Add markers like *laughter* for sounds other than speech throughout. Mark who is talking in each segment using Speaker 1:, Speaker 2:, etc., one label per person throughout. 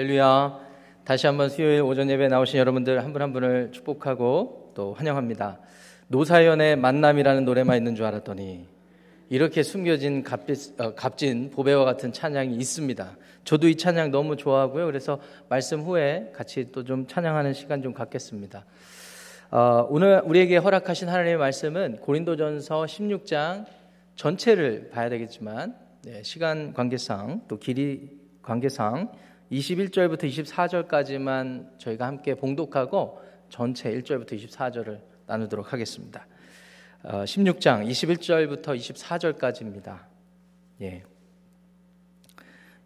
Speaker 1: 할렐루야. 다시 한번 수요일 오전 예배 나오신 여러분들 한분한 분을 축복하고 또 환영합니다. 노사연의 만남이라는 노래만 있는 줄 알았더니 이렇게 숨겨진 값진, 어, 값진 보배와 같은 찬양이 있습니다. 저도 이 찬양 너무 좋아하고요. 그래서 말씀 후에 같이 또 좀 찬양하는 시간 좀 갖겠습니다. 어, 오늘 우리에게 허락하신 하나님의 말씀은 고린도전서 16장 전체를 봐야 되겠지만 네, 시간 관계상 또 길이 관계상 21절부터 24절까지만 저희가 함께 봉독하고 전체 1절부터 24절을 나누도록 하겠습니다. 어, 16장 21절부터 24절까지입니다. 예.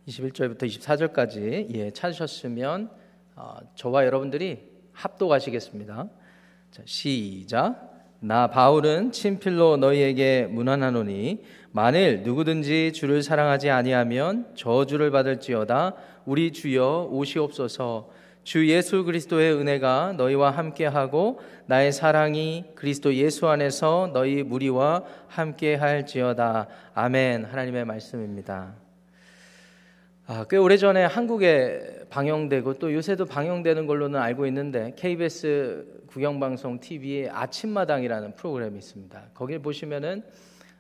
Speaker 1: 21절부터 24절까지 예, 찾으셨으면 어, 저와 여러분들이 합독하시겠습니다. 자, 시작. 나 바울은 친필로 너희에게 문안하노니 만일 누구든지 주를 사랑하지 아니하면 저주를 받을지어다 우리 주여 오시옵소서 주 예수 그리스도의 은혜가 너희와 함께하고 나의 사랑이 그리스도 예수 안에서 너희 무리와 함께할지어다 아멘 하나님의 말씀입니다. 아, 꽤 오래전에 한국에 방영되고 또 요새도 방영되는 걸로는 알고 있는데 KBS 국영방송 TV의 아침마당이라는 프로그램이 있습니다. 거기를 보시면은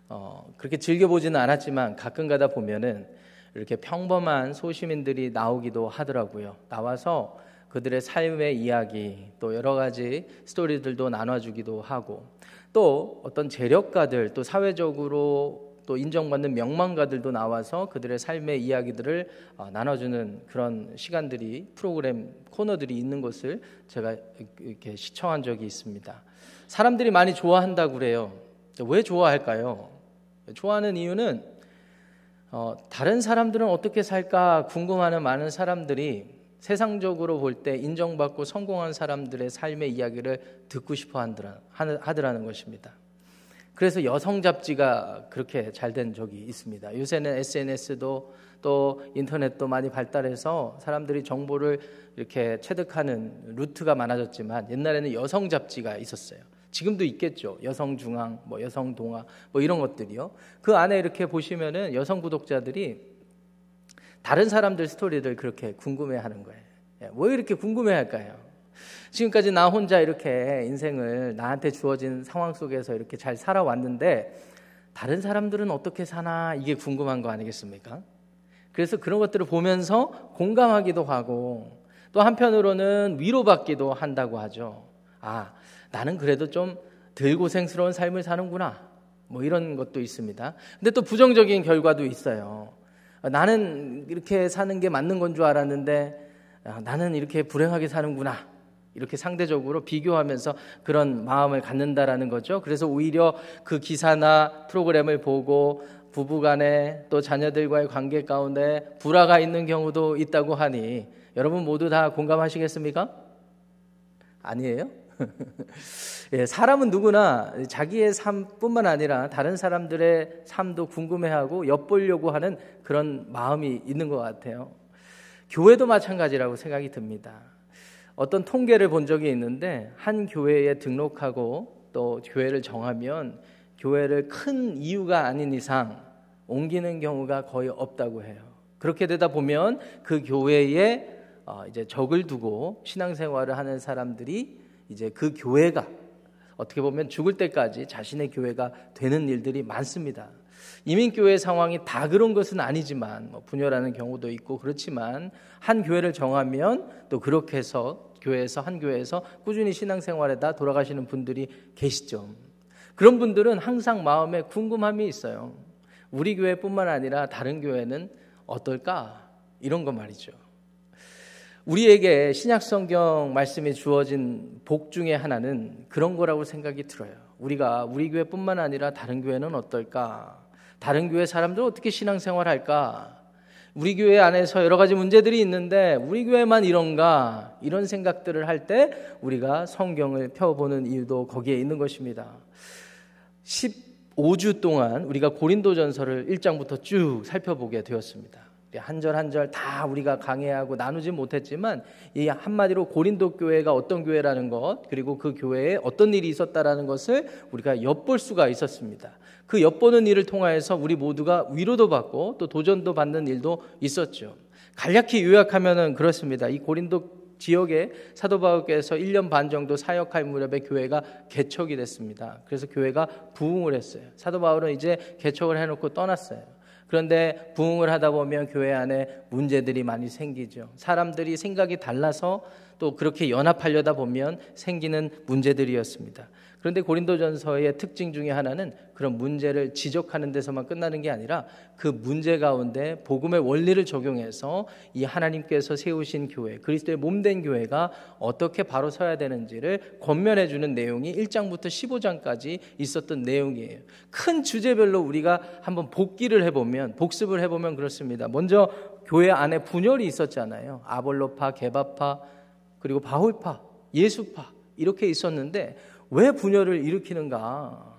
Speaker 1: 어, 그렇게 즐겨 보지는 않았지만 가끔 가다 보면은 이렇게 평범한 소시민들이 나오기도 하더라고요. 나와서 그들의 삶의 이야기 또 여러 가지 스토리들도 나눠주기도 하고 또 어떤 재력가들 또 사회적으로 또 인정받는 명망가들도 나와서 그들의 삶의 이야기들을 어, 나눠주는 그런 시간들이 프로그램 코너들이 있는 것을 제가 이렇게 시청한 적이 있습니다. 사람들이 많이 좋아한다고 그래요. 왜 좋아할까요? 좋아하는 이유는 어, 다른 사람들은 어떻게 살까 궁금하는 많은 사람들이 세상적으로 볼 때 인정받고 성공한 사람들의 삶의 이야기를 듣고 싶어 하더라는 것입니다. 그래서 여성 잡지가 그렇게 잘 된 적이 있습니다. 요새는 SNS도 또 인터넷도 많이 발달해서 사람들이 정보를 이렇게 체득하는 루트가 많아졌지만 옛날에는 여성 잡지가 있었어요. 지금도 있겠죠. 여성 중앙, 뭐 여성 동화, 뭐 이런 것들이요. 그 안에 이렇게 보시면은 여성 구독자들이 다른 사람들 스토리를 그렇게 궁금해 하는 거예요. 예, 왜 이렇게 궁금해 할까요? 지금까지 나 혼자 이렇게 인생을 나한테 주어진 상황 속에서 이렇게 잘 살아왔는데 다른 사람들은 어떻게 사나 이게 궁금한 거 아니겠습니까? 그래서 그런 것들을 보면서 공감하기도 하고 또 한편으로는 위로받기도 한다고 하죠. 아, 나는 그래도 좀 덜 고생스러운 삶을 사는구나. 뭐 이런 것도 있습니다. 근데 또 부정적인 결과도 있어요. 나는 이렇게 사는 게 맞는 건 줄 알았는데 아, 나는 이렇게 불행하게 사는구나. 이렇게 상대적으로 비교하면서 그런 마음을 갖는다라는 거죠. 그래서 오히려 그 기사나 프로그램을 보고 부부 간에 또 자녀들과의 관계 가운데 불화가 있는 경우도 있다고 하니 여러분 모두 다 공감하시겠습니까? 아니에요? *laughs* 예, 사람은 누구나 자기의 삶뿐만 아니라 다른 사람들의 삶도 궁금해하고 엿보려고 하는 그런 마음이 있는 것 같아요. 교회도 마찬가지라고 생각이 듭니다. 어떤 통계를 본 적이 있는데 한 교회에 등록하고 또 교회를 정하면 교회를 큰 이유가 아닌 이상 옮기는 경우가 거의 없다고 해요. 그렇게 되다 보면 그 교회에 어, 이제 적을 두고 신앙생활을 하는 사람들이 이제 그 교회가 어떻게 보면 죽을 때까지 자신의 교회가 되는 일들이 많습니다. 이민교회 상황이 다 그런 것은 아니지만 뭐 분열하는 경우도 있고 그렇지만 한 교회를 정하면 또 그렇게 해서 교회에서 한 교회에서 꾸준히 신앙생활에다 돌아가시는 분들이 계시죠. 그런 분들은 항상 마음에 궁금함이 있어요. 우리 교회뿐만 아니라 다른 교회는 어떨까? 이런 거 말이죠. 우리에게 신약 성경 말씀이 주어진 복 중에 하나는 그런 거라고 생각이 들어요. 우리가 우리 교회뿐만 아니라 다른 교회는 어떨까? 다른 교회 사람들 어떻게 신앙생활 할까? 우리 교회 안에서 여러 가지 문제들이 있는데 우리 교회만 이런가? 이런 생각들을 할 때 우리가 성경을 펴보는 이유도 거기에 있는 것입니다. 15주 동안 우리가 고린도전서를 1장부터 쭉 살펴보게 되었습니다. 한 절 한 절 다 우리가 강해하고 나누지 못했지만 이 한마디로 고린도 교회가 어떤 교회라는 것 그리고 그 교회에 어떤 일이 있었다라는 것을 우리가 엿볼 수가 있었습니다. 그 엿보는 일을 통하여서 우리 모두가 위로도 받고 또 도전도 받는 일도 있었죠. 간략히 요약하면은 그렇습니다. 이 고린도 지역에 사도 바울께서 1년 반 정도 사역할 무렵에 교회가 개척이 됐습니다. 그래서 교회가 부흥을 했어요. 사도 바울은 이제 개척을 해놓고 떠났어요. 그런데 부흥을 하다 보면 교회 안에 문제들이 많이 생기죠. 사람들이 생각이 달라서 또 그렇게 연합하려다 보면 생기는 문제들이었습니다. 그런데 고린도전서의 특징 중에 하나는 그런 문제를 지적하는 데서만 끝나는 게 아니라 그 문제 가운데 복음의 원리를 적용해서 이 하나님께서 세우신 교회, 그리스도의 몸된 교회가 어떻게 바로 서야 되는지를 권면해 주는 내용이 1장부터 15장까지 있었던 내용이에요. 큰 주제별로 우리가 한번 복기를 해 보면 복습을 해 보면 그렇습니다. 먼저 교회 안에 분열이 있었잖아요. 아볼로파, 개바파, 그리고 바울파, 예수파 이렇게 있었는데 왜 분열을 일으키는가?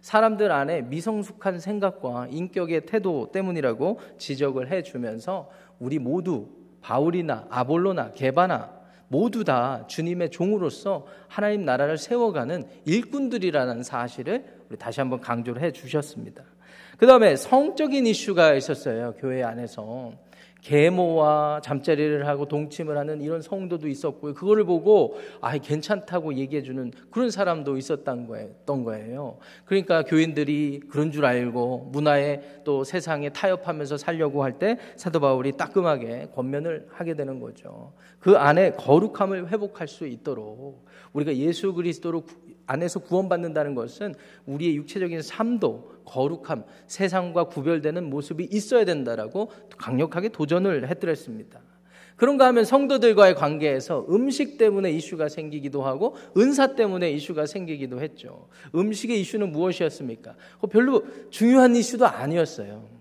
Speaker 1: 사람들 안에 미성숙한 생각과 인격의 태도 때문이라고 지적을 해 주면서 우리 모두 바울이나 아볼로나 게바나 모두 다 주님의 종으로서 하나님 나라를 세워가는 일꾼들이라는 사실을 우리 다시 한번 강조를 해 주셨습니다. 그 다음에 성적인 이슈가 있었어요. 교회 안에서. 계모와 잠자리를 하고 동침을 하는 이런 성도도 있었고요. 그거를 보고 아 괜찮다고 얘기해주는 그런 사람도 있었던 거예요. 그러니까 교인들이 그런 줄 알고 문화에 또 세상에 타협하면서 살려고 할 때 사도 바울이 따끔하게 권면을 하게 되는 거죠. 그 안에 거룩함을 회복할 수 있도록 우리가 예수 그리스도로 안에서 구원받는다는 것은 우리의 육체적인 삶도 거룩함, 세상과 구별되는 모습이 있어야 된다라고 강력하게 도전을 해드렸습니다. 그런가 하면 성도들과의 관계에서 음식 때문에 이슈가 생기기도 하고 은사 때문에 이슈가 생기기도 했죠. 음식의 이슈는 무엇이었습니까? 별로 중요한 이슈도 아니었어요.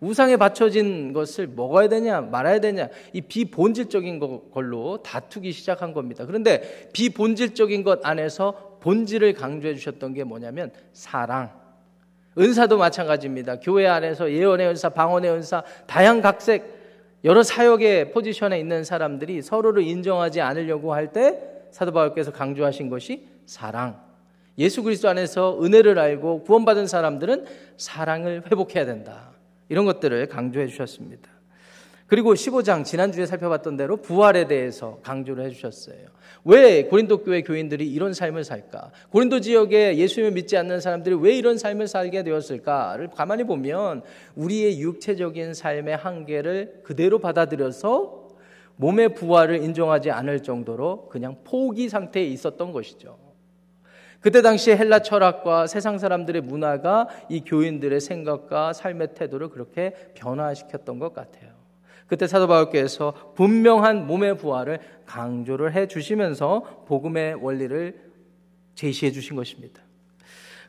Speaker 1: 우상에 바쳐진 것을 먹어야 되냐 말아야 되냐 이 비본질적인 걸로 다투기 시작한 겁니다. 그런데 비본질적인 것 안에서 본질을 강조해 주셨던 게 뭐냐면 사랑. 은사도 마찬가지입니다. 교회 안에서 예언의 은사, 방언의 은사, 다양각색 여러 사역의 포지션에 있는 사람들이 서로를 인정하지 않으려고 할 때 사도 바울께서 강조하신 것이 사랑. 예수 그리스도 안에서 은혜를 알고 구원받은 사람들은 사랑을 회복해야 된다. 이런 것들을 강조해 주셨습니다. 그리고 15장 지난주에 살펴봤던 대로 부활에 대해서 강조를 해 주셨어요. 왜 고린도 교회 교인들이 이런 삶을 살까? 고린도 지역에 예수님을 믿지 않는 사람들이 왜 이런 삶을 살게 되었을까를 가만히 보면 우리의 육체적인 삶의 한계를 그대로 받아들여서 몸의 부활을 인정하지 않을 정도로 그냥 포기 상태에 있었던 것이죠. 그때 당시 헬라 철학과 세상 사람들의 문화가 이 교인들의 생각과 삶의 태도를 그렇게 변화시켰던 것 같아요. 그때 사도 바울께서 분명한 몸의 부활을 강조를 해 주시면서 복음의 원리를 제시해 주신 것입니다.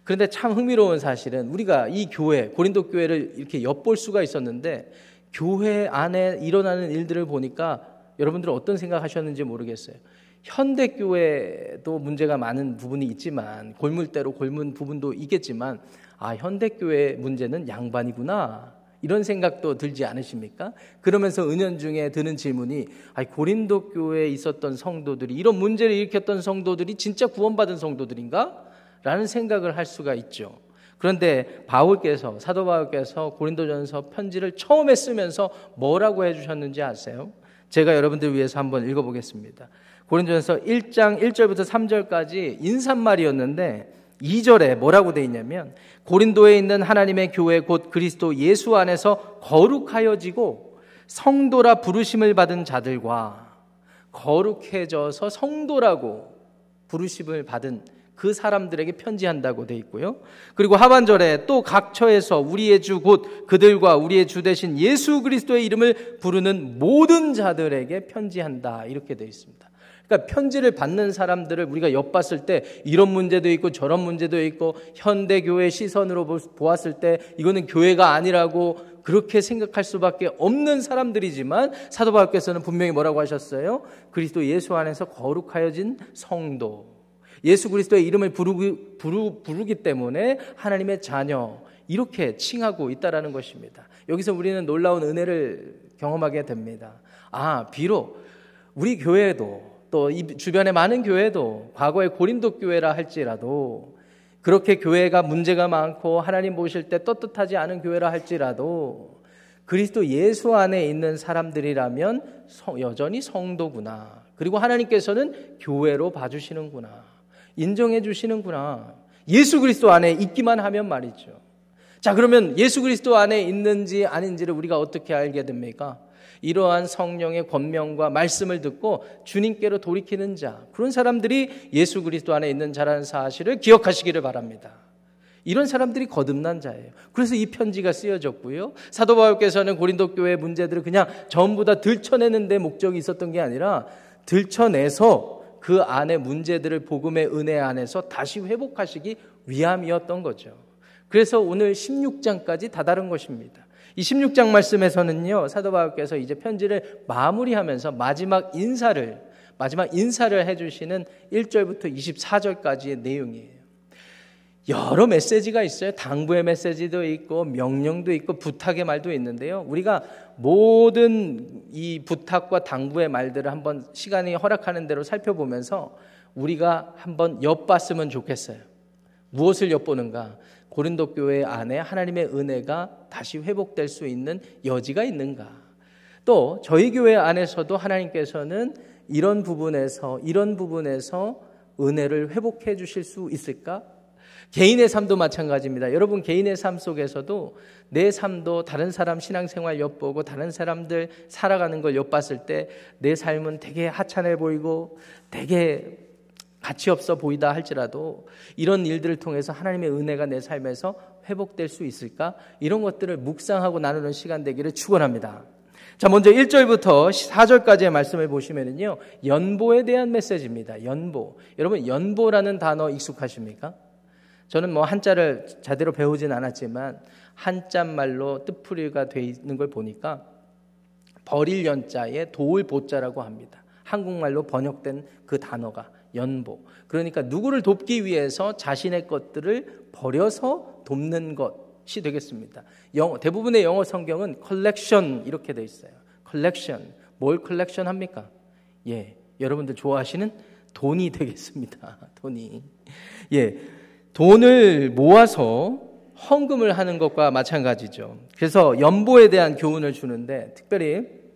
Speaker 1: 그런데 참 흥미로운 사실은 우리가 이 교회, 고린도 교회를 이렇게 엿볼 수가 있었는데 교회 안에 일어나는 일들을 보니까 여러분들은 어떤 생각 하셨는지 모르겠어요. 현대 교회도 문제가 많은 부분이 있지만 골물대로 골문 부분도 있겠지만 아 현대 교회 문제는 양반이구나 이런 생각도 들지 않으십니까? 그러면서 은연중에 드는 질문이 아 고린도 교회에 있었던 성도들이 이런 문제를 일으켰던 성도들이 진짜 구원받은 성도들인가? 라는 생각을 할 수가 있죠. 그런데 바울께서 사도 바울께서 고린도전서 편지를 처음에 쓰면서 뭐라고 해 주셨는지 아세요? 제가 여러분들 위해서 한번 읽어 보겠습니다. 고린도전서 1장 1절부터 3절까지 인사말이었는데 2절에 뭐라고 돼 있냐면 고린도에 있는 하나님의 교회 곧 그리스도 예수 안에서 거룩하여지고 성도라 부르심을 받은 자들과 거룩해져서 성도라고 부르심을 받은 그 사람들에게 편지한다고 돼 있고요. 그리고 하반절에 또 각처에서 우리의 주 곧 그들과 우리의 주 대신 예수 그리스도의 이름을 부르는 모든 자들에게 편지한다. 이렇게 돼 있습니다. 그러니까 편지를 받는 사람들을 우리가 엿봤을 때 이런 문제도 있고 저런 문제도 있고 현대 교회 시선으로 보았을 때 이거는 교회가 아니라고 그렇게 생각할 수밖에 없는 사람들이지만 사도 바울께서는 분명히 뭐라고 하셨어요? 그리스도 예수 안에서 거룩하여진 성도. 예수 그리스도의 이름을 부르기, 부르, 부르기 때문에 하나님의 자녀 이렇게 칭하고 있다라는 것입니다. 여기서 우리는 놀라운 은혜를 경험하게 됩니다. 아, 비록 우리 교회도 또이 주변의 많은 교회도 과거의 고린도 교회라 할지라도 그렇게 교회가 문제가 많고 하나님 보실 때 떳떳하지 않은 교회라 할지라도 그리스도 예수 안에 있는 사람들이라면 여전히 성도구나. 그리고 하나님께서는 교회로 봐주시는구나. 인정해 주시는구나. 예수 그리스도 안에 있기만 하면 말이죠. 자, 그러면 예수 그리스도 안에 있는지 아닌지를 우리가 어떻게 알게 됩니까? 이러한 성령의 권명과 말씀을 듣고 주님께로 돌이키는 자, 그런 사람들이 예수 그리스도 안에 있는 자라는 사실을 기억하시기를 바랍니다. 이런 사람들이 거듭난 자예요. 그래서 이 편지가 쓰여졌고요. 사도 바울께서는 고린도 교회 문제들을 그냥 전부 다 들춰내는 데 목적이 있었던 게 아니라 들춰내서 그 안에 문제들을 복음의 은혜 안에서 다시 회복하시기 위함이었던 거죠. 그래서 오늘 16장까지 다다른 것입니다. 이 16장 말씀에서는요, 사도 바울께서 이제 편지를 마무리하면서 마지막 인사를, 마지막 인사를 해주시는 1절부터 24절까지의 내용이에요. 여러 메시지가 있어요. 당부의 메시지도 있고 명령도 있고 부탁의 말도 있는데요. 우리가 모든 이 부탁과 당부의 말들을 한번 시간이 허락하는 대로 살펴보면서 우리가 한번 엿봤으면 좋겠어요. 무엇을 엿보는가? 고린도 교회 안에 하나님의 은혜가 다시 회복될 수 있는 여지가 있는가? 또 저희 교회 안에서도 하나님께서는 이런 부분에서 이런 부분에서 은혜를 회복해 주실 수 있을까? 개인의 삶도 마찬가지입니다. 여러분 개인의 삶 속에서도 내 삶도 다른 사람 신앙생활 엿보고 다른 사람들 살아가는 걸 엿봤을 때 내 삶은 되게 하찮아 보이고 되게 가치 없어 보이다 할지라도 이런 일들을 통해서 하나님의 은혜가 내 삶에서 회복될 수 있을까? 이런 것들을 묵상하고 나누는 시간 되기를 축원합니다. 자, 먼저 1절부터 4절까지의 말씀을 보시면은요. 연보에 대한 메시지입니다. 연보. 여러분 연보라는 단어 익숙하십니까? 저는 뭐 한자를 제대로 배우진 않았지만 한자 말로 뜻풀이가 돼 있는 걸 보니까 버릴 연자에 도울 보자라고 합니다. 한국말로 번역된 그 단어가 연보. 그러니까 누구를 돕기 위해서 자신의 것들을 버려서 돕는 것이 되겠습니다. 영어, 대부분의 영어 성경은 컬렉션 이렇게 돼 있어요. 컬렉션. 뭘 컬렉션 합니까? 예. 여러분들 좋아하시는 돈이 *laughs* 되겠습니다. 돈이. 예. 돈을 모아서 헌금을 하는 것과 마찬가지죠. 그래서 연보에 대한 교훈을 주는데 특별히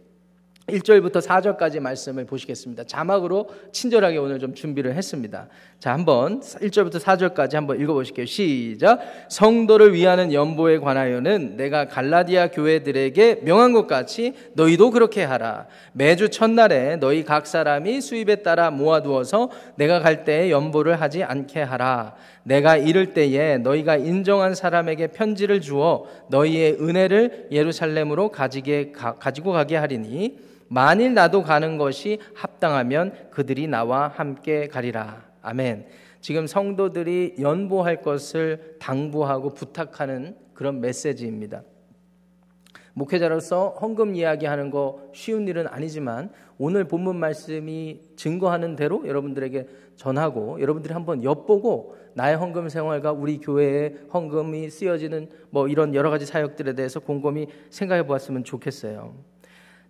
Speaker 1: 1절부터 4절까지 말씀을 보시겠습니다. 자막으로 친절하게 오늘 좀 준비를 했습니다. 자, 한번 1절부터 4절까지 한번 읽어 보실게요. 시작. 성도를 위하는 연보에 관하여는 내가 갈라디아 교회들에게 명한 것 같이 너희도 그렇게 하라. 매주 첫날에 너희 각 사람이 수입에 따라 모아 두어서 내가 갈 때에 연보를 하지 않게 하라. 내가 이를 때에 너희가 인정한 사람에게 편지를 주어 너희의 은혜를 예루살렘으로 가지게, 가, 가지고 가게 하리니 만일 나도 가는 것이 합당하면 그들이 나와 함께 가리라. 아멘. 지금 성도들이 연보할 것을 당부하고 부탁하는 그런 메시지입니다. 목회자로서 헌금 이야기하는 거 쉬운 일은 아니지만 오늘 본문 말씀이 증거하는 대로 여러분들에게 전하고 여러분들이 한번 엿보고 나의 헌금 생활과 우리 교회의 헌금이 쓰여지는 뭐 이런 여러 가지 사역들에 대해서 곰곰이 생각해 보았으면 좋겠어요.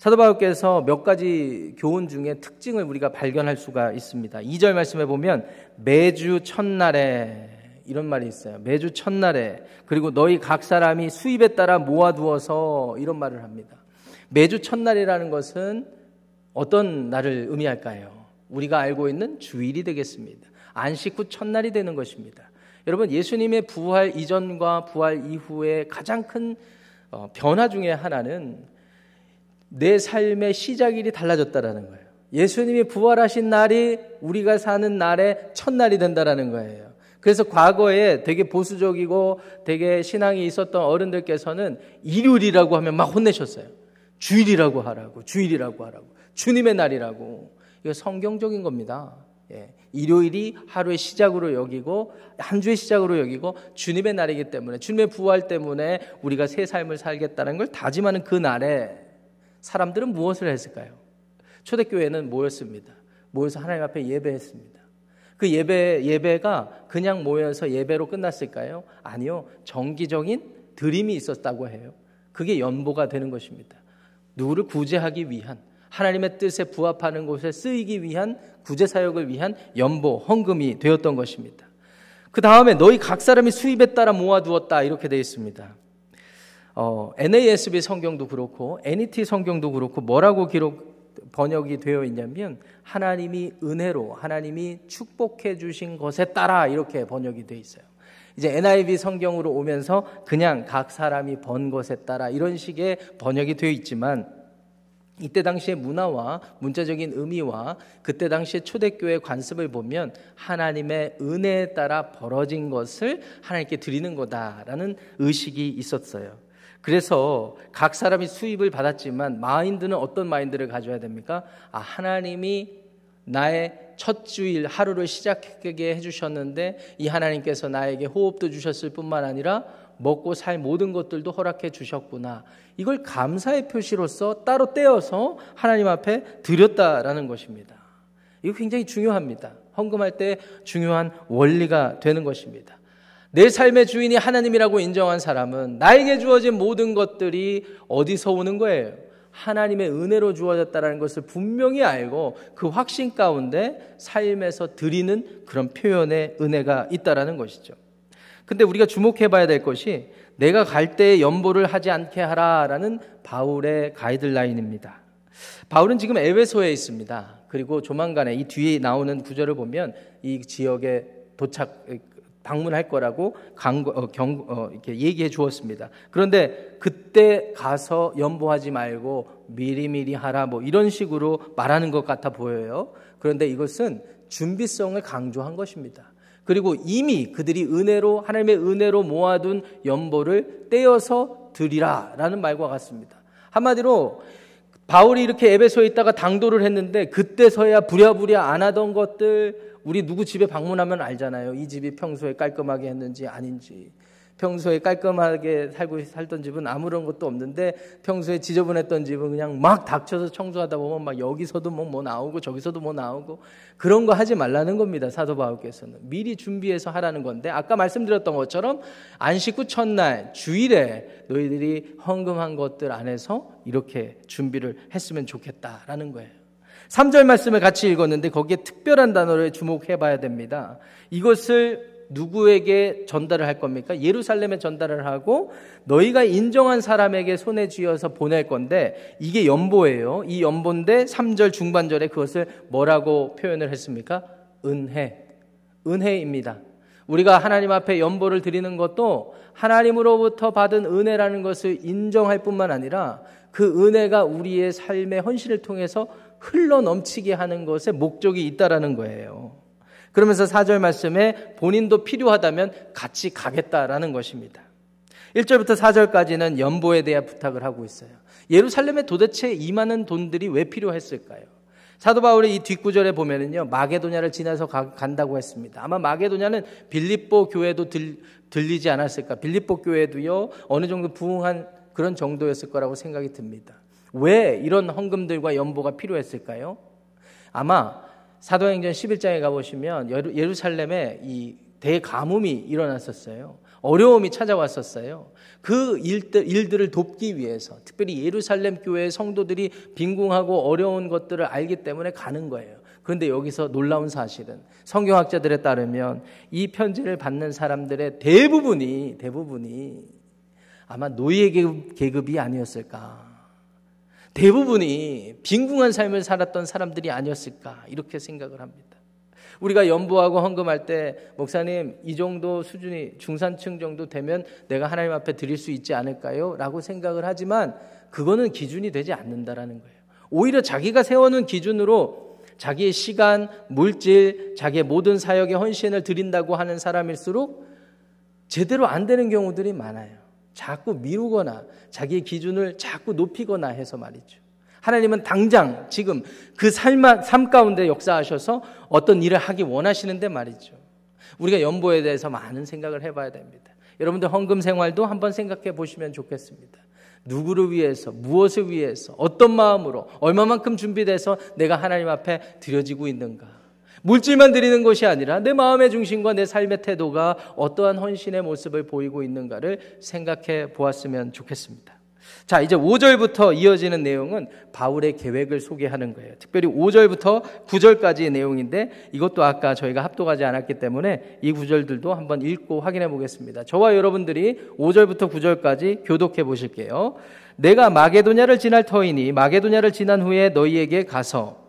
Speaker 1: 사도 바울께서 몇 가지 교훈 중에 특징을 우리가 발견할 수가 있습니다. 2절 말씀에 보면 매주 첫날에 이런 말이 있어요. 매주 첫날에 그리고 너희 각 사람이 수입에 따라 모아두어서 이런 말을 합니다. 매주 첫날이라는 것은 어떤 날을 의미할까요? 우리가 알고 있는 주일이 되겠습니다. 안식 후 첫날이 되는 것입니다. 여러분 예수님의 부활 이전과 부활 이후에 가장 큰 어, 변화 중의 하나는 내 삶의 시작일이 달라졌다라는 거예요. 예수님이 부활하신 날이 우리가 사는 날의 첫날이 된다라는 거예요. 그래서 과거에 되게 보수적이고 되게 신앙이 있었던 어른들께서는 일요일이라고 하면 막 혼내셨어요. 주일이라고 하라고, 주일이라고 하라고, 주님의 날이라고. 이거 성경적인 겁니다. 예. 일요일이 하루의 시작으로 여기고 한 주의 시작으로 여기고 주님의 날이기 때문에 주님의 부활 때문에 우리가 새 삶을 살겠다는 걸 다짐하는 그 날에 사람들은 무엇을 했을까요? 초대교회는 모였습니다. 모여서 하나님 앞에 예배했습니다. 그 예배, 예배가 그냥 모여서 예배로 끝났을까요? 아니요. 정기적인 드림이 있었다고 해요. 그게 연보가 되는 것입니다. 누구를 구제하기 위한, 하나님의 뜻에 부합하는 곳에 쓰이기 위한 구제 사역을 위한 연보, 헌금이 되었던 것입니다. 그 다음에 너희 각 사람이 수입에 따라 모아두었다. 이렇게 되어 있습니다. 어, NASB 성경도 그렇고 NET 성경도 그렇고 뭐라고 기록 번역이 되어 있냐면 하나님이 은혜로 하나님이 축복해 주신 것에 따라 이렇게 번역이 되어 있어요. 이제 NIV 성경으로 오면서 그냥 각 사람이 번 것에 따라 이런 식의 번역이 되어 있지만 이때 당시의 문화와 문자적인 의미와 그때 당시의 초대교회 관습을 보면 하나님의 은혜에 따라 벌어진 것을 하나님께 드리는 거다라는 의식이 있었어요. 그래서 각 사람이 수입을 받았지만 마인드는 어떤 마인드를 가져야 됩니까? 아, 하나님이 나의 첫 주일 하루를 시작하게 해주셨는데 이 하나님께서 나에게 호흡도 주셨을 뿐만 아니라 먹고 살 모든 것들도 허락해 주셨구나. 이걸 감사의 표시로서 따로 떼어서 하나님 앞에 드렸다라는 것입니다. 이거 굉장히 중요합니다. 헌금할 때 중요한 원리가 되는 것입니다. 내 삶의 주인이 하나님이라고 인정한 사람은 나에게 주어진 모든 것들이 어디서 오는 거예요? 하나님의 은혜로 주어졌다는 것을 분명히 알고 그 확신 가운데 삶에서 드리는 그런 표현의 은혜가 있다라는 것이죠. 근데 우리가 주목해 봐야 될 것이 내가 갈 때에 연보를 하지 않게 하라라는 바울의 가이드라인입니다. 바울은 지금 에베소에 있습니다. 그리고 조만간에 이 뒤에 나오는 구절을 보면 이 지역에 도착 방문할 거라고 강, 어, 경, 어, 이렇게 얘기해 주었습니다. 그런데 그때 가서 연보하지 말고 미리미리 하라 뭐 이런 식으로 말하는 것 같아 보여요. 그런데 이것은 준비성을 강조한 것입니다. 그리고 이미 그들이 은혜로 하나님의 은혜로 모아둔 연보를 떼어서 드리라라는 말과 같습니다. 한마디로 바울이 이렇게 에베소에 있다가 당도를 했는데 그때서야 부랴부랴 안 하던 것들 우리 누구 집에 방문하면 알잖아요. 이 집이 평소에 깔끔하게 했는지 아닌지. 평소에 깔끔하게 살고 살던 집은 아무런 것도 없는데 평소에 지저분했던 집은 그냥 막 닥쳐서 청소하다 보면 막 여기서도 뭐, 뭐 나오고 저기서도 뭐 나오고 그런 거 하지 말라는 겁니다. 사도 바울께서는 미리 준비해서 하라는 건데 아까 말씀드렸던 것처럼 안식 후 첫날 주일에 너희들이 헌금한 것들 안에서 이렇게 준비를 했으면 좋겠다라는 거예요. 3절 말씀을 같이 읽었는데 거기에 특별한 단어를 주목해 봐야 됩니다. 이것을 누구에게 전달을 할 겁니까? 예루살렘에 전달을 하고 너희가 인정한 사람에게 손에 쥐어서 보낼 건데 이게 연보예요. 이 연보인데 3절 중반절에 그것을 뭐라고 표현을 했습니까? 은혜. 은혜입니다. 우리가 하나님 앞에 연보를 드리는 것도 하나님으로부터 받은 은혜라는 것을 인정할 뿐만 아니라 그 은혜가 우리의 삶의 헌신을 통해서 흘러 넘치게 하는 것에 목적이 있다라는 거예요. 그러면서 4절 말씀에 본인도 필요하다면 같이 가겠다라는 것입니다. 1절부터 4절까지는 연보에 대한 부탁을 하고 있어요. 예루살렘에 도대체 이 많은 돈들이 왜 필요했을까요? 사도 바울의 이 뒷구절에 보면은요, 마게도냐를 지나서 가, 간다고 했습니다. 아마 마게도냐는 빌립보 교회도 들, 들리지 않았을까? 빌립보 교회도요, 어느 정도 부흥한 그런 정도였을 거라고 생각이 듭니다. 왜 이런 헌금들과 연보가 필요했을까요? 아마 사도행전 11장에 가보시면 예루살렘에 이 대가뭄이 일어났었어요. 어려움이 찾아왔었어요. 그 일들, 일들을 돕기 위해서 특별히 예루살렘 교회 성도들이 빈궁하고 어려운 것들을 알기 때문에 가는 거예요. 그런데 여기서 놀라운 사실은 성경학자들에 따르면 이 편지를 받는 사람들의 대부분이 대부분이 아마 노예 계급이 아니었을까. 대부분이 빈궁한 삶을 살았던 사람들이 아니었을까 이렇게 생각을 합니다. 우리가 연보하고 헌금할 때 목사님 이 정도 수준이 중산층 정도 되면 내가 하나님 앞에 드릴 수 있지 않을까요? 라고 생각을 하지만 그거는 기준이 되지 않는다라는 거예요. 오히려 자기가 세워놓은 기준으로 자기의 시간, 물질, 자기의 모든 사역에 헌신을 드린다고 하는 사람일수록 제대로 안 되는 경우들이 많아요. 자꾸 미루거나 자기의 기준을 자꾸 높이거나 해서 말이죠. 하나님은 당장 지금 그 삶, 삶 가운데 역사하셔서 어떤 일을 하기 원하시는데 말이죠. 우리가 연보에 대해서 많은 생각을 해봐야 됩니다. 여러분들 헌금 생활도 한번 생각해 보시면 좋겠습니다. 누구를 위해서, 무엇을 위해서, 어떤 마음으로, 얼마만큼 준비돼서 내가 하나님 앞에 드려지고 있는가. 물질만 드리는 것이 아니라 내 마음의 중심과 내 삶의 태도가 어떠한 헌신의 모습을 보이고 있는가를 생각해 보았으면 좋겠습니다. 자, 이제 5절부터 이어지는 내용은 바울의 계획을 소개하는 거예요. 특별히 5절부터 9절까지의 내용인데 이것도 아까 저희가 합독하지 않았기 때문에 이 구절들도 한번 읽고 확인해 보겠습니다. 저와 여러분들이 5절부터 9절까지 교독해 보실게요. 내가 마게도냐를 지날 터이니 마게도냐를 지난 후에 너희에게 가서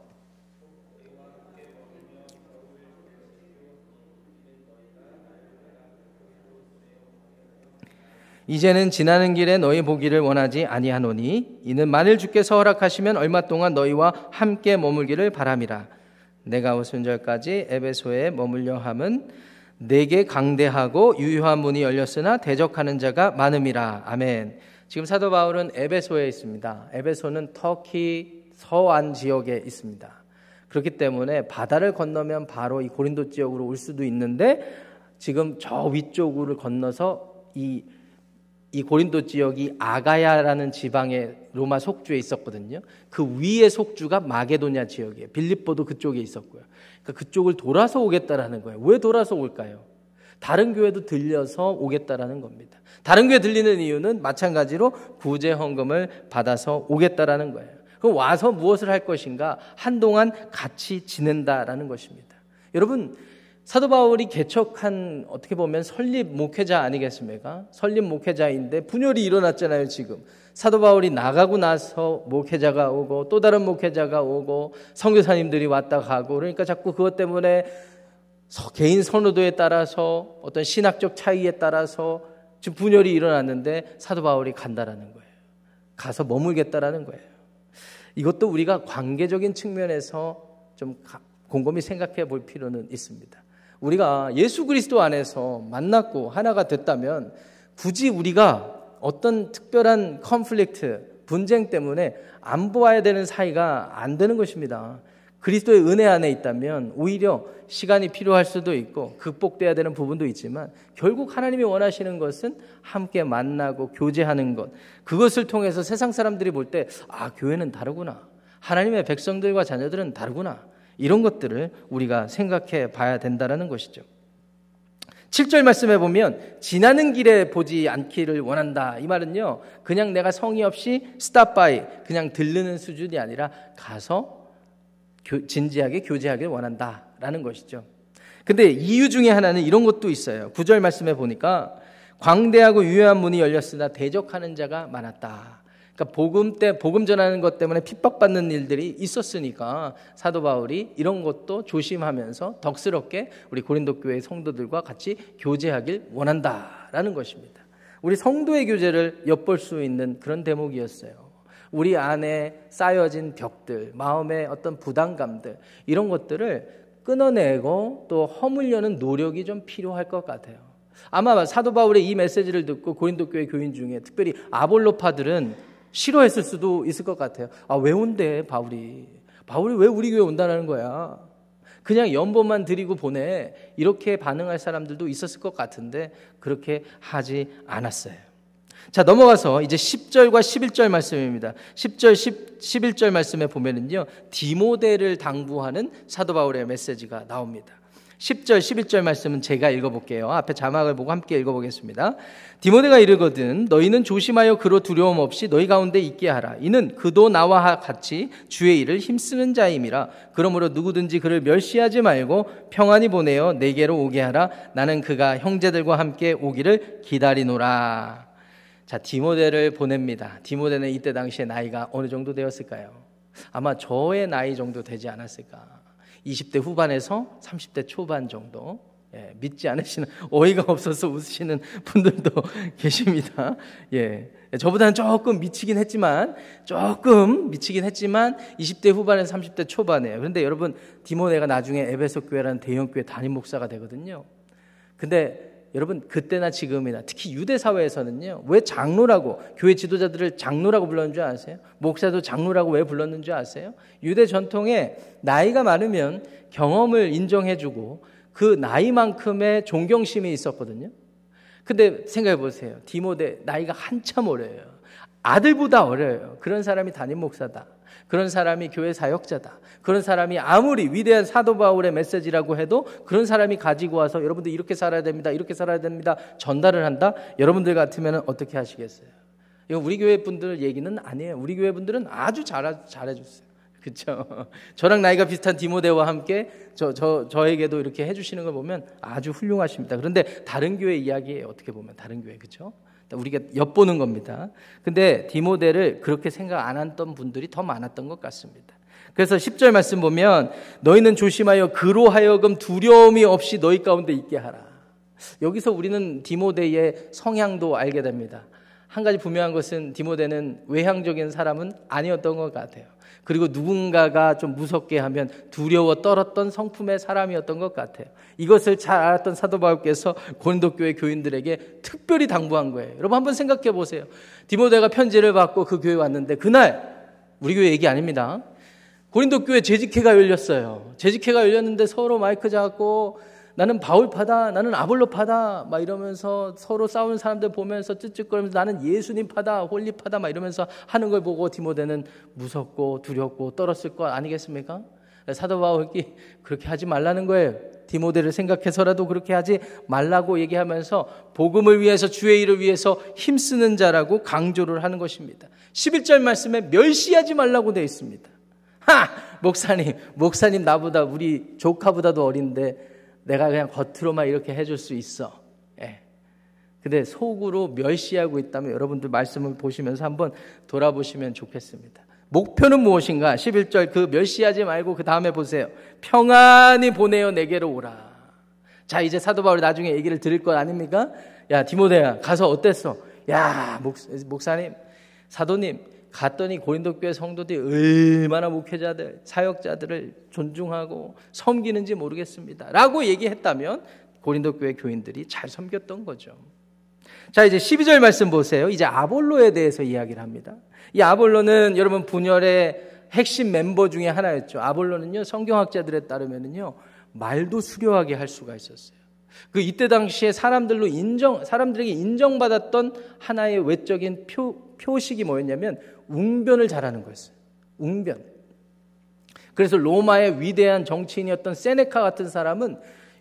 Speaker 1: 이제는 지나는 길에 너희 보기를 원하지 아니하노니 이는 만일 주께서 허락하시면 얼마 동안 너희와 함께 머물기를 바람이라 내가 오순절까지 에베소에 머물려 함은 내게 강대하고 유효한 문이 열렸으나 대적하는 자가 많음이라 아멘. 지금 사도 바울은 에베소에 있습니다. 에베소는 터키 서안 지역에 있습니다. 그렇기 때문에 바다를 건너면 바로 이 고린도 지역으로 올 수도 있는데 지금 저 위쪽으로 건너서 이 이 고린도 지역이 아가야라는 지방의 로마 속주에 있었거든요. 그 위의 속주가 마게도냐 지역이에요. 빌립보도 그쪽에 있었고요. 그러니까 그쪽을 돌아서 오겠다라는 거예요. 왜 돌아서 올까요? 다른 교회도 들려서 오겠다라는 겁니다. 다른 교회 들리는 이유는 마찬가지로 구제 헌금을 받아서 오겠다라는 거예요. 그럼 와서 무엇을 할 것인가? 한동안 같이 지낸다라는 것입니다. 여러분 사도 바울이 개척한 어떻게 보면 설립 목회자 아니겠습니까? 설립 목회자인데 분열이 일어났잖아요, 지금. 사도 바울이 나가고 나서 목회자가 오고 또 다른 목회자가 오고 선교사님들이 왔다 가고 그러니까 자꾸 그것 때문에 개인 선호도에 따라서 어떤 신학적 차이에 따라서 지금 분열이 일어났는데 사도 바울이 간다라는 거예요. 가서 머물겠다라는 거예요. 이것도 우리가 관계적인 측면에서 좀 곰곰이 생각해 볼 필요는 있습니다. 우리가 예수 그리스도 안에서 만났고 하나가 됐다면 굳이 우리가 어떤 특별한 컨플릭트, 분쟁 때문에 안 보아야 되는 사이가 안 되는 것입니다. 그리스도의 은혜 안에 있다면 오히려 시간이 필요할 수도 있고 극복돼야 되는 부분도 있지만 결국 하나님이 원하시는 것은 함께 만나고 교제하는 것. 그것을 통해서 세상 사람들이 볼 때 아, 교회는 다르구나. 하나님의 백성들과 자녀들은 다르구나. 이런 것들을 우리가 생각해 봐야 된다는 것이죠. 7절 말씀해 보면 지나는 길에 보지 않기를 원한다. 이 말은요. 그냥 내가 성의 없이 stop by 그냥 들르는 수준이 아니라 가서 교, 진지하게 교제하길 원한다라는 것이죠. 근데 이유 중에 하나는 이런 것도 있어요. 9절 말씀해 보니까 광대하고 유효한 문이 열렸으나 대적하는 자가 많았다. 그러니까 복음 때 복음 전하는 것 때문에 핍박받는 일들이 있었으니까 사도 바울이 이런 것도 조심하면서 덕스럽게 우리 고린도 교회 성도들과 같이 교제하길 원한다라는 것입니다. 우리 성도의 교제를 엿볼 수 있는 그런 대목이었어요. 우리 안에 쌓여진 벽들, 마음의 어떤 부담감들 이런 것들을 끊어내고 또 허물려는 노력이 좀 필요할 것 같아요. 아마 사도 바울의 이 메시지를 듣고 고린도 교회 교인 중에 특별히 아볼로파들은 싫어했을 수도 있을 것 같아요. 아, 왜 온대, 바울이. 바울이 왜 우리 교회 온다는 거야? 그냥 연보만 드리고 보내. 이렇게 반응할 사람들도 있었을 것 같은데, 그렇게 하지 않았어요. 자, 넘어가서 이제 10절과 11절 말씀입니다. 10절, 10, 11절 말씀에 보면은요, 디모데를 당부하는 사도 바울의 메시지가 나옵니다. 10절, 11절 말씀은 제가 읽어볼게요. 앞에 자막을 보고 함께 읽어보겠습니다. 디모데가 이르거든 너희는 조심하여 그로 두려움 없이 너희 가운데 있게 하라. 이는 그도 나와 같이 주의 일을 힘쓰는 자임이라. 그러므로 누구든지 그를 멸시하지 말고 평안히 보내어 내게로 오게 하라. 나는 그가 형제들과 함께 오기를 기다리노라. 자, 디모데를 보냅니다. 디모데는 이때 당시에 나이가 어느 정도 되었을까요? 아마 저의 나이 정도 되지 않았을까? 20대 후반에서 30대 초반 정도 예, 믿지 않으시는 어이가 없어서 웃으시는 분들도 *laughs* 계십니다. 예. 저보다는 조금 미치긴 했지만 조금 미치긴 했지만 20대 후반에서 30대 초반이에요. 그런데 여러분 디모네가 나중에 에베소 교회라는 대형 교회 담임 목사가 되거든요. 근데 여러분 그때나 지금이나 특히 유대 사회에서는요 왜 장로라고 교회 지도자들을 장로라고 불렀는 줄 아세요? 목사도 장로라고 왜 불렀는 줄 아세요? 유대 전통에 나이가 많으면 경험을 인정해주고 그 나이만큼의 존경심이 있었거든요. 근데 생각해 보세요. 디모데 나이가 한참 어려요. 아들보다 어려요. 그런 사람이 담임 목사다. 그런 사람이 교회 사역자다. 그런 사람이 아무리 위대한 사도 바울의 메시지라고 해도 그런 사람이 가지고 와서 여러분들 이렇게 살아야 됩니다. 이렇게 살아야 됩니다. 전달을 한다. 여러분들 같으면 어떻게 하시겠어요? 이거 우리 교회 분들 얘기는 아니에요. 우리 교회 분들은 아주 잘 잘해 줬어요. 그렇죠. *laughs* 저랑 나이가 비슷한 디모데와 함께 저, 저, 저에게도 이렇게 해주시는 걸 보면 아주 훌륭하십니다. 그런데 다른 교회 이야기에 어떻게 보면 다른 교회 그렇죠? 우리가 엿보는 겁니다. 근데 디모데를 그렇게 생각 안 했던 분들이 더 많았던 것 같습니다. 그래서 10절 말씀 보면 너희는 조심하여 그로 하여금 두려움이 없이 너희 가운데 있게 하라. 여기서 우리는 디모데의 성향도 알게 됩니다. 한 가지 분명한 것은 디모데는 외향적인 사람은 아니었던 것 같아요. 그리고 누군가가 좀 무섭게 하면 두려워 떨었던 성품의 사람이었던 것 같아요. 이것을 잘 알았던 사도 바울께서 고린도 교회 교인들에게 특별히 당부한 거예요. 여러분 한번 생각해 보세요. 디모데가 편지를 받고 그 교회 왔는데 그날 우리 교회 얘기 아닙니다. 고린도 교회 재직회가 열렸어요. 재직회가 열렸는데 서로 마이크 잡고 나는 바울파다, 나는 아볼로파다, 막 이러면서 서로 싸우는 사람들 보면서 쯧쯧거리면서 나는 예수님파다, 홀리파다, 막 이러면서 하는 걸 보고 디모데는 무섭고 두렵고 떨었을 것 아니겠습니까? 사도 바울이 그렇게 하지 말라는 거예요. 디모데를 생각해서라도 그렇게 하지 말라고 얘기하면서 복음을 위해서 주의 일을 위해서 힘쓰는 자라고 강조를 하는 것입니다. 11절 말씀에 멸시하지 말라고 되어 있습니다. 하! 목사님, 목사님 나보다 우리 조카보다도 어린데 내가 그냥 겉으로만 이렇게 해줄 수 있어. 예. 근데 속으로 멸시하고 있다면 여러분들 말씀을 보시면서 한번 돌아보시면 좋겠습니다. 목표는 무엇인가? 11절 그 멸시하지 말고 그 다음에 보세요. 평안히 보내어 내게로 오라. 자, 이제 사도 바울이 나중에 얘기를 들을 것 아닙니까? 야, 디모데야, 가서 어땠어? 야, 목, 목사님, 사도님, 갔더니 고린도 교회 성도들이 얼마나 목회자들, 사역자들을 존중하고 섬기는지 모르겠습니다. 라고 얘기했다면 고린도 교회 교인들이 잘 섬겼던 거죠. 자, 이제 12절 말씀 보세요. 이제 아볼로에 대해서 이야기를 합니다. 이 아볼로는 여러분 분열의 핵심 멤버 중에 하나였죠. 아볼로는요, 성경학자들에 따르면은요, 말도 수려하게 할 수가 있었어요. 그 이때 당시에 사람들로 인정, 사람들에게 인정받았던 하나의 외적인 표, 표식이 뭐였냐면 웅변을 잘하는 거였어요. 웅변. 그래서 로마의 위대한 정치인이었던 세네카 같은 사람은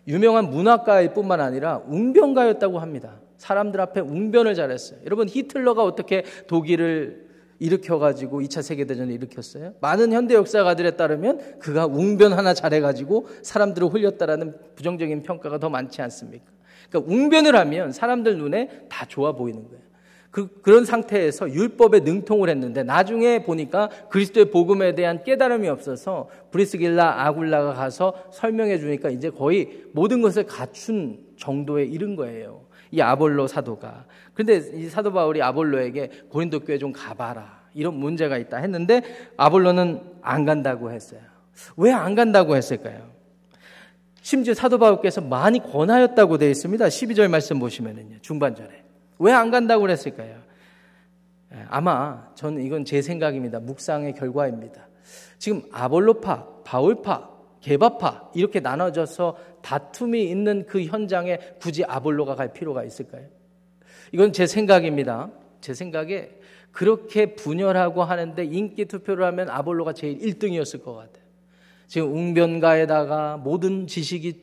Speaker 1: 유명한 문학가일 뿐만 아니라 웅변가였다고 합니다. 사람들 앞에 웅변을 잘했어요. 여러분 히틀러가 어떻게 독일을 일으켜가지고 2차 세계대전을 일으켰어요. 많은 현대 역사가들에 따르면 그가 웅변 하나 잘해가지고 사람들을 홀렸다라는 부정적인 평가가 더 많지 않습니까? 그러니까 웅변을 하면 사람들 눈에 다 좋아 보이는 거예요. 그, 그런 상태에서 율법에 능통을 했는데 나중에 보니까 그리스도의 복음에 대한 깨달음이 없어서 브리스길라 아굴라가 가서 설명해 주니까 이제 거의 모든 것을 갖춘 정도에 이른 거예요. 이 아볼로 사도가. 근데 이 사도 바울이 아볼로에게 고린도 교회 좀 가봐라. 이런 문제가 있다 했는데 아볼로는 안 간다고 했어요. 왜 안 간다고 했을까요? 심지어 사도 바울께서 많이 권하였다고 되어 있습니다. 12절 말씀 보시면은요. 중반절에. 왜 안 간다고 그랬을까요? 예, 아마 저는 이건 제 생각입니다. 묵상의 결과입니다. 지금 아볼로파, 바울파, 개바파 이렇게 나눠져서 다툼이 있는 그 현장에 굳이 아볼로가 갈 필요가 있을까요? 이건 제 생각입니다. 제 생각에 그렇게 분열하고 하는데 인기 투표를 하면 아볼로가 제일 1등이었을 것 같아요. 지금 웅변가에다가 모든 지식이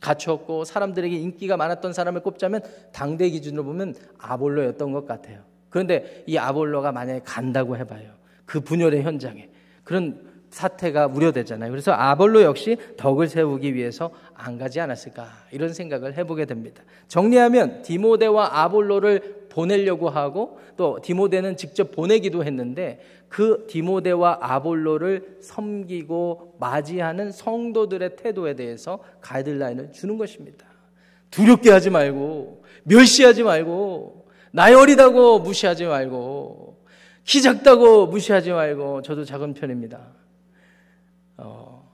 Speaker 1: 갖췄고 사람들에게 인기가 많았던 사람을 꼽자면 당대 기준으로 보면 아볼로였던 것 같아요. 그런데 이 아볼로가 만약에 간다고 해봐요. 그 분열의 현장에. 그런 사태가 우려되잖아요. 그래서 아볼로 역시 덕을 세우기 위해서 안 가지 않았을까 이런 생각을 해보게 됩니다. 정리하면 디모데와 아볼로를 보내려고 하고 또 디모데는 직접 보내기도 했는데 그 디모데와 아볼로를 섬기고 맞이하는 성도들의 태도에 대해서 가이드라인을 주는 것입니다. 두렵게 하지 말고 멸시하지 말고 나이 어리다고 무시하지 말고 키 작다고 무시하지 말고 저도 작은 편입니다. 어,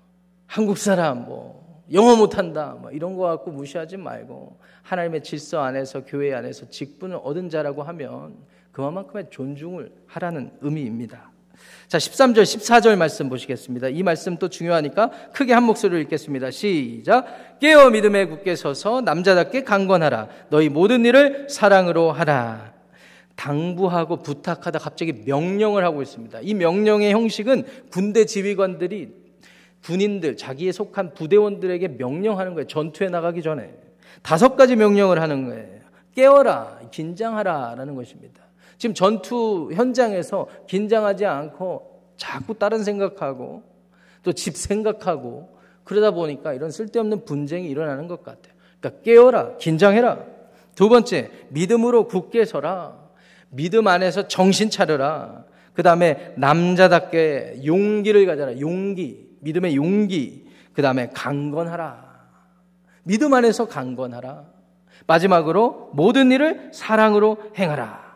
Speaker 1: 한국 사람 뭐 영어 못한다 뭐 이런 거 갖고 무시하지 말고 하나님의 질서 안에서 교회 안에서 직분을 얻은 자라고 하면 그만큼의 존중을 하라는 의미입니다. 자, 13절, 14절 말씀 보시겠습니다. 이 말씀 또 중요하니까 크게 한 목소리로 읽겠습니다. 시작. 깨어 믿음에 굳게 서서 남자답게 강건하라. 너희 모든 일을 사랑으로 하라. 당부하고 부탁하다 갑자기 명령을 하고 있습니다. 이 명령의 형식은 군대 지휘관들이 군인들, 자기에 속한 부대원들에게 명령하는 거예요. 전투에 나가기 전에. 다섯 가지 명령을 하는 거예요. 깨어라, 긴장하라 라는 것입니다. 지금 전투 현장에서 긴장하지 않고 자꾸 다른 생각하고 또 집 생각하고 그러다 보니까 이런 쓸데없는 분쟁이 일어나는 것 같아요. 그러니까 깨어라, 긴장해라. 두 번째, 믿음으로 굳게 서라. 믿음 안에서 정신 차려라. 그 다음에 남자답게 용기를 가져라. 용기. 믿음의 용기. 그 다음에 강건하라. 믿음 안에서 강건하라. 마지막으로 모든 일을 사랑으로 행하라.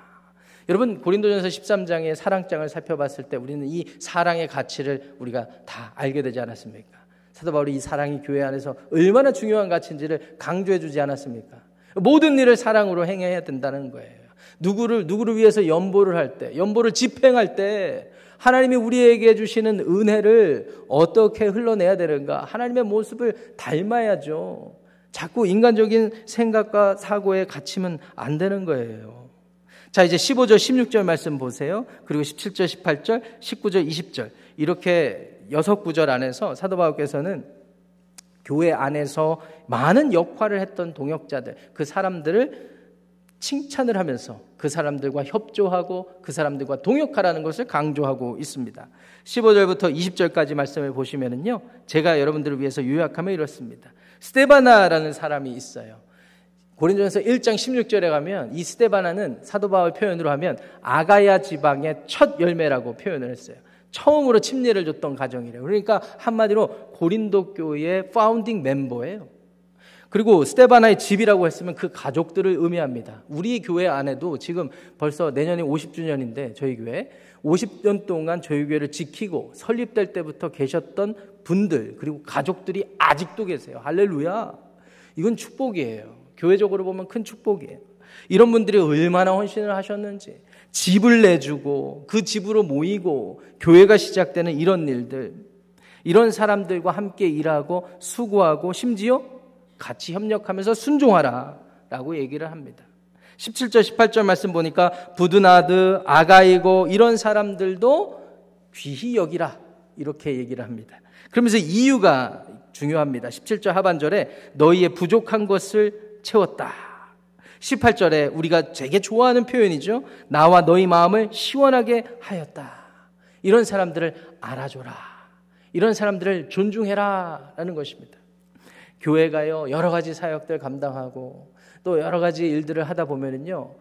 Speaker 1: 여러분 고린도전서 13장의 사랑장을 살펴봤을 때 우리는 이 사랑의 가치를 우리가 다 알게 되지 않았습니까? 사도 바울이 이 사랑이 교회 안에서 얼마나 중요한 가치인지를 강조해 주지 않았습니까? 모든 일을 사랑으로 행해야 된다는 거예요. 누구를 누구를 위해서 연보를 할 때, 연보를 집행할 때 하나님이 우리에게 주시는 은혜를 어떻게 흘러내야 되는가? 하나님의 모습을 닮아야죠. 자꾸 인간적인 생각과 사고에 갇히면 안 되는 거예요. 자, 이제 15절, 16절 말씀 보세요. 그리고 17절, 18절, 19절, 20절. 이렇게 여섯 구절 안에서 사도 바울께서는 교회 안에서 많은 역할을 했던 동역자들, 그 사람들을 칭찬을 하면서 그 사람들과 협조하고 그 사람들과 동역하라는 것을 강조하고 있습니다. 15절부터 20절까지 말씀을 보시면은요. 제가 여러분들을 위해서 요약하면 이렇습니다. 스테바나라는 사람이 있어요. 고린도전서 1장 16절에 가면 이 스테바나는 사도 바울 표현으로 하면 아가야 지방의 첫 열매라고 표현을 했어요. 처음으로 침례를 줬던 가정이래요. 그러니까 한마디로 고린도 교회의 파운딩 멤버예요. 그리고 스테바나의 집이라고 했으면 그 가족들을 의미합니다. 우리 교회 안에도 지금 벌써 내년이 50주년인데 저희 교회 50년 동안 저희 교회를 지키고 설립될 때부터 계셨던 분들 그리고 가족들이 아직도 계세요. 할렐루야. 이건 축복이에요. 교회적으로 보면 큰 축복이에요. 이런 분들이 얼마나 헌신을 하셨는지 집을 내주고 그 집으로 모이고 교회가 시작되는 이런 일들 이런 사람들과 함께 일하고 수고하고 심지어 같이 협력하면서 순종하라 라고 얘기를 합니다. 17절, 18절 말씀 보니까 부드나드, 아가이고 이런 사람들도 귀히 여기라 이렇게 얘기를 합니다. 그러면서 이유가 중요합니다. 17절 하반절에 너희의 부족한 것을 채웠다. 18절에 우리가 되게 좋아하는 표현이죠. 나와 너희 마음을 시원하게 하였다. 이런 사람들을 알아줘라. 이런 사람들을 존중해라. 라는 것입니다. 교회가요, 여러 가지 사역들 감당하고 또 여러 가지 일들을 하다 보면은요,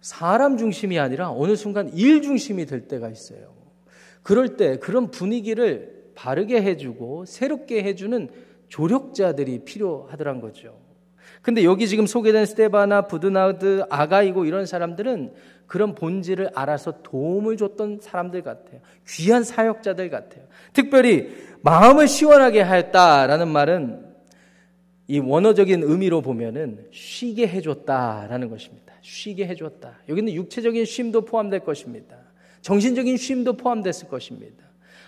Speaker 1: 사람 중심이 아니라 어느 순간 일 중심이 될 때가 있어요. 그럴 때 그런 분위기를 바르게 해주고 새롭게 해주는 조력자들이 필요하더란 거죠. 근데 여기 지금 소개된 스테바나, 부드나드, 아가이고 이런 사람들은 그런 본질을 알아서 도움을 줬던 사람들 같아요. 귀한 사역자들 같아요. 특별히 마음을 시원하게 하였다라는 말은 이 원어적인 의미로 보면은 쉬게 해줬다라는 것입니다. 쉬게 해줬다. 여기는 육체적인 쉼도 포함될 것입니다. 정신적인 쉼도 포함됐을 것입니다.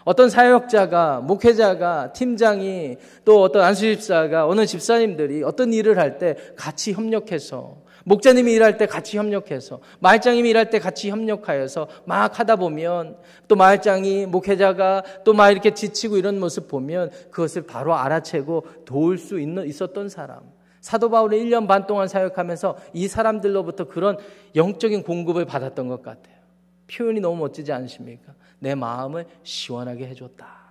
Speaker 1: 어떤 사역자가, 목회자가, 팀장이 또 어떤 안수집사가, 어느 집사님들이 어떤 일을 할 때 같이 협력해서 목자님이 일할 때 같이 협력해서 마을장님이 일할 때 같이 협력하여서 막 하다 보면 또 마을장이 목회자가 또 막 이렇게 지치고 이런 모습 보면 그것을 바로 알아채고 도울 수 있는 있었던 사람. 사도 바울은 1년 반 동안 사역하면서 이 사람들로부터 그런 영적인 공급을 받았던 것 같아요. 표현이 너무 멋지지 않으십니까? 내 마음을 시원하게 해줬다.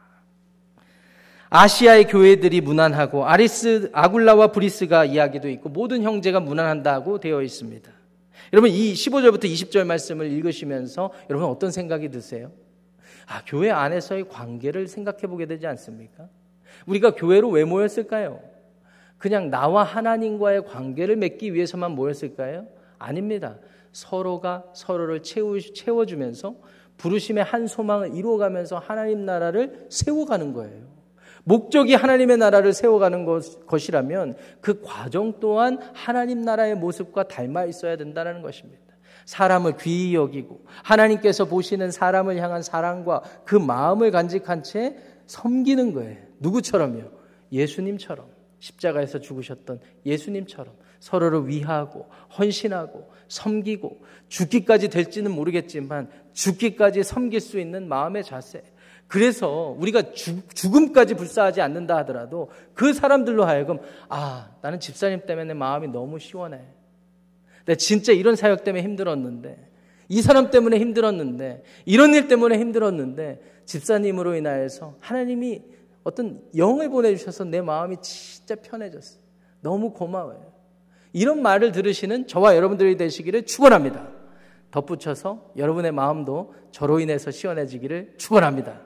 Speaker 1: 아시아의 교회들이 무난하고 아리스 아굴라와 브리스가 이야기도 있고 모든 형제가 무난한다고 되어 있습니다. 여러분 이 15절부터 20절 말씀을 읽으시면서 여러분 어떤 생각이 드세요? 아, 교회 안에서의 관계를 생각해 보게 되지 않습니까? 우리가 교회로 왜 모였을까요? 그냥 나와 하나님과의 관계를 맺기 위해서만 모였을까요? 아닙니다. 서로가 서로를 채우, 채워주면서 부르심의 한 소망을 이루어가면서 하나님 나라를 세워가는 거예요. 목적이 하나님의 나라를 세워가는 것, 이라면 그 과정 또한 하나님 나라의 모습과 닮아 있어야 된다는 것입니다. 사람을 귀히 여기고 하나님께서 보시는 사람을 향한 사랑과 그 마음을 간직한 채 섬기는 거예요. 누구처럼요? 예수님처럼 십자가에서 죽으셨던 예수님처럼 서로를 위하고 헌신하고 섬기고 죽기까지 될지는 모르겠지만 죽기까지 섬길 수 있는 마음의 자세. 그래서 우리가 죽, 음까지 불사하지 않는다 하더라도 그 사람들로 하여금 아 나는 집사님 때문에 마음이 너무 시원해. 내가 진짜 이런 사역 때문에 힘들었는데 이 사람 때문에 힘들었는데, 이런 일 때문에 힘들었는데, 집사님으로 인하여서 하나님이 어떤 영을 보내주셔서 내 마음이 진짜 편해졌어요. 너무 고마워요. 이런 말을 들으시는 저와 여러분들이 되시기를 축원합니다. 덧붙여서 여러분의 마음도 저로 인해서 시원해지기를 축원합니다.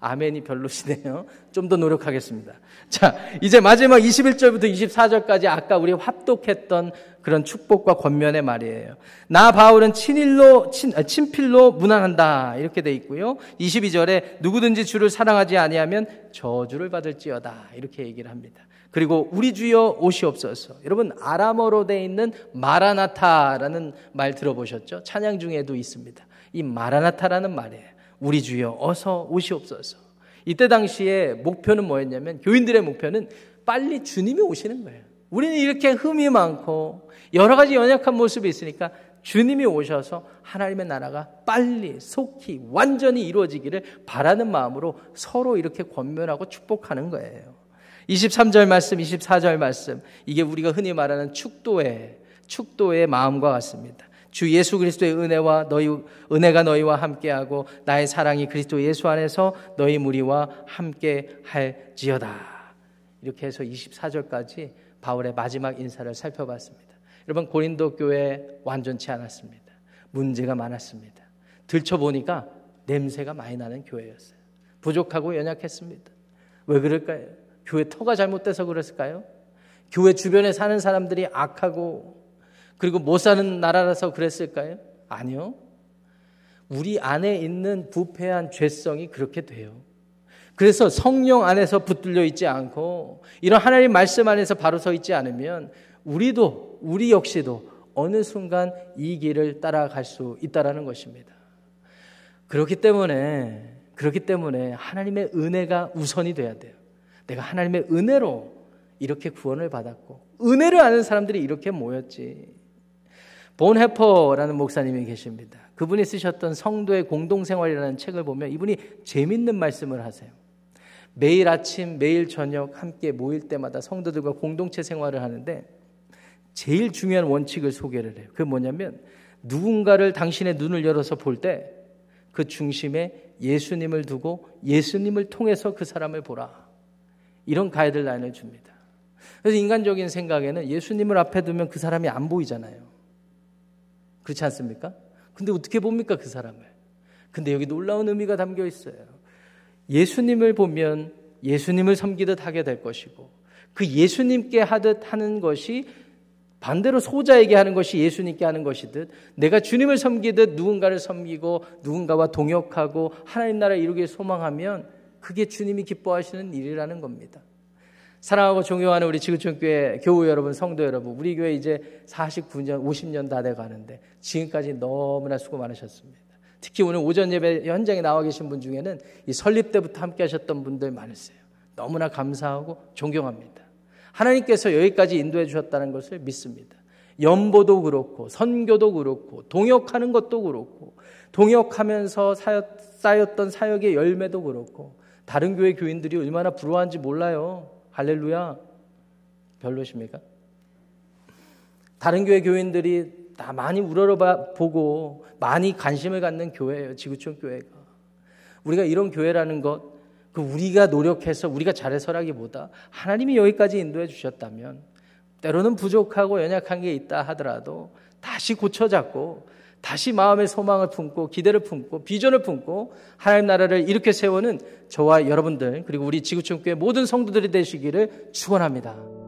Speaker 1: 아멘이 별로시네요. *laughs* 좀 더 노력하겠습니다. 자, 이제 마지막 21절부터 24절까지 아까 우리 합독했던 그런 축복과 권면의 말이에요. 나 바울은 친일로 친, 아, 친필로 무난한다 이렇게 돼 있고요. 22절에 누구든지 주를 사랑하지 아니하면 저주를 받을지어다 이렇게 얘기를 합니다. 그리고 우리 주여 오시옵소서. 여러분 아람어로 돼 있는 마라나타라는 말 들어보셨죠? 찬양 중에도 있습니다. 이 마라나타라는 말이에요. 우리 주여 어서 오시옵소서. 이때 당시에 목표는 뭐였냐면 교인들의 목표는 빨리 주님이 오시는 거예요. 우리는 이렇게 흠이 많고 여러 가지 연약한 모습이 있으니까 주님이 오셔서 하나님의 나라가 빨리 속히 완전히 이루어지기를 바라는 마음으로 서로 이렇게 권면하고 축복하는 거예요. 23절 말씀, 24절 말씀. 이게 우리가 흔히 말하는 축도의 축도의 마음과 같습니다. 주 예수 그리스도의 은혜와 너희 은혜가 너희와 함께하고 나의 사랑이 그리스도 예수 안에서 너희 무리와 함께 할지어다. 이렇게 해서 24절까지 바울의 마지막 인사를 살펴봤습니다. 여러분 고린도 교회 완전치 않았습니다. 문제가 많았습니다. 들춰보니까 냄새가 많이 나는 교회였어요. 부족하고 연약했습니다. 왜 그럴까요? 교회 터가 잘못돼서 그랬을까요? 교회 주변에 사는 사람들이 악하고 그리고 못 사는 나라라서 그랬을까요? 아니요. 우리 안에 있는 부패한 죄성이 그렇게 돼요. 그래서 성령 안에서 붙들려 있지 않고 이런 하나님 말씀 안에서 바로 서 있지 않으면 우리도 우리 역시도 어느 순간 이 길을 따라갈 수 있다라는 것입니다. 그렇기 때문에 그렇기 때문에 하나님의 은혜가 우선이 돼야 돼요. 내가 하나님의 은혜로 이렇게 구원을 받았고 은혜를 아는 사람들이 이렇게 모였지. 본 해퍼라는 목사님이 계십니다. 그분이 쓰셨던 성도의 공동생활이라는 책을 보면 이분이 재밌는 말씀을 하세요. 매일 아침, 매일 저녁 함께 모일 때마다 성도들과 공동체 생활을 하는데 제일 중요한 원칙을 소개를 해요. 그게 뭐냐면 누군가를 당신의 눈을 열어서 볼 때 그 중심에 예수님을 두고 예수님을 통해서 그 사람을 보라. 이런 가이드라인을 줍니다. 그래서 인간적인 생각에는 예수님을 앞에 두면 그 사람이 안 보이잖아요. 그렇지 않습니까? 근데 어떻게 봅니까, 그 사람을? 근데 여기 놀라운 의미가 담겨 있어요. 예수님을 보면 예수님을 섬기듯 하게 될 것이고, 그 예수님께 하듯 하는 것이 반대로 소자에게 하는 것이 예수님께 하는 것이듯 내가 주님을 섬기듯 누군가를 섬기고 누군가와 동역하고 하나님 나라 이루길 소망하면 그게 주님이 기뻐하시는 일이라는 겁니다. 사랑하고 존경하는 우리 지구촌교회 교우 여러분, 성도 여러분, 우리 교회 이제 49년, 50년 다 돼 가는데 지금까지 너무나 수고 많으셨습니다. 특히 오늘 오전 예배 현장에 나와 계신 분 중에는 이 설립 때부터 함께 하셨던 분들 많으세요. 너무나 감사하고 존경합니다. 하나님께서 여기까지 인도해 주셨다는 것을 믿습니다. 연보도 그렇고 선교도 그렇고 동역하는 것도 그렇고 동역하면서 쌓였던 사역의 열매도 그렇고 다른 교회 교인들이 얼마나 부러워한지 몰라요. 할렐루야. 별로십니까? 다른 교회 교인들이 다 많이 우러러보고 많이 관심을 갖는 교회예요. 지구촌 교회가. 우리가 이런 교회라는 것, 그 우리가 노력해서 우리가 잘해서라기보다 하나님이 여기까지 인도해 주셨다면 때로는 부족하고 연약한 게 있다 하더라도 다시 고쳐잡고 다시 마음의 소망을 품고 기대를 품고 비전을 품고 하나님 나라를 이렇게 세우는 저와 여러분들 그리고 우리 지구촌교회 모든 성도들이 되시기를 축원합니다.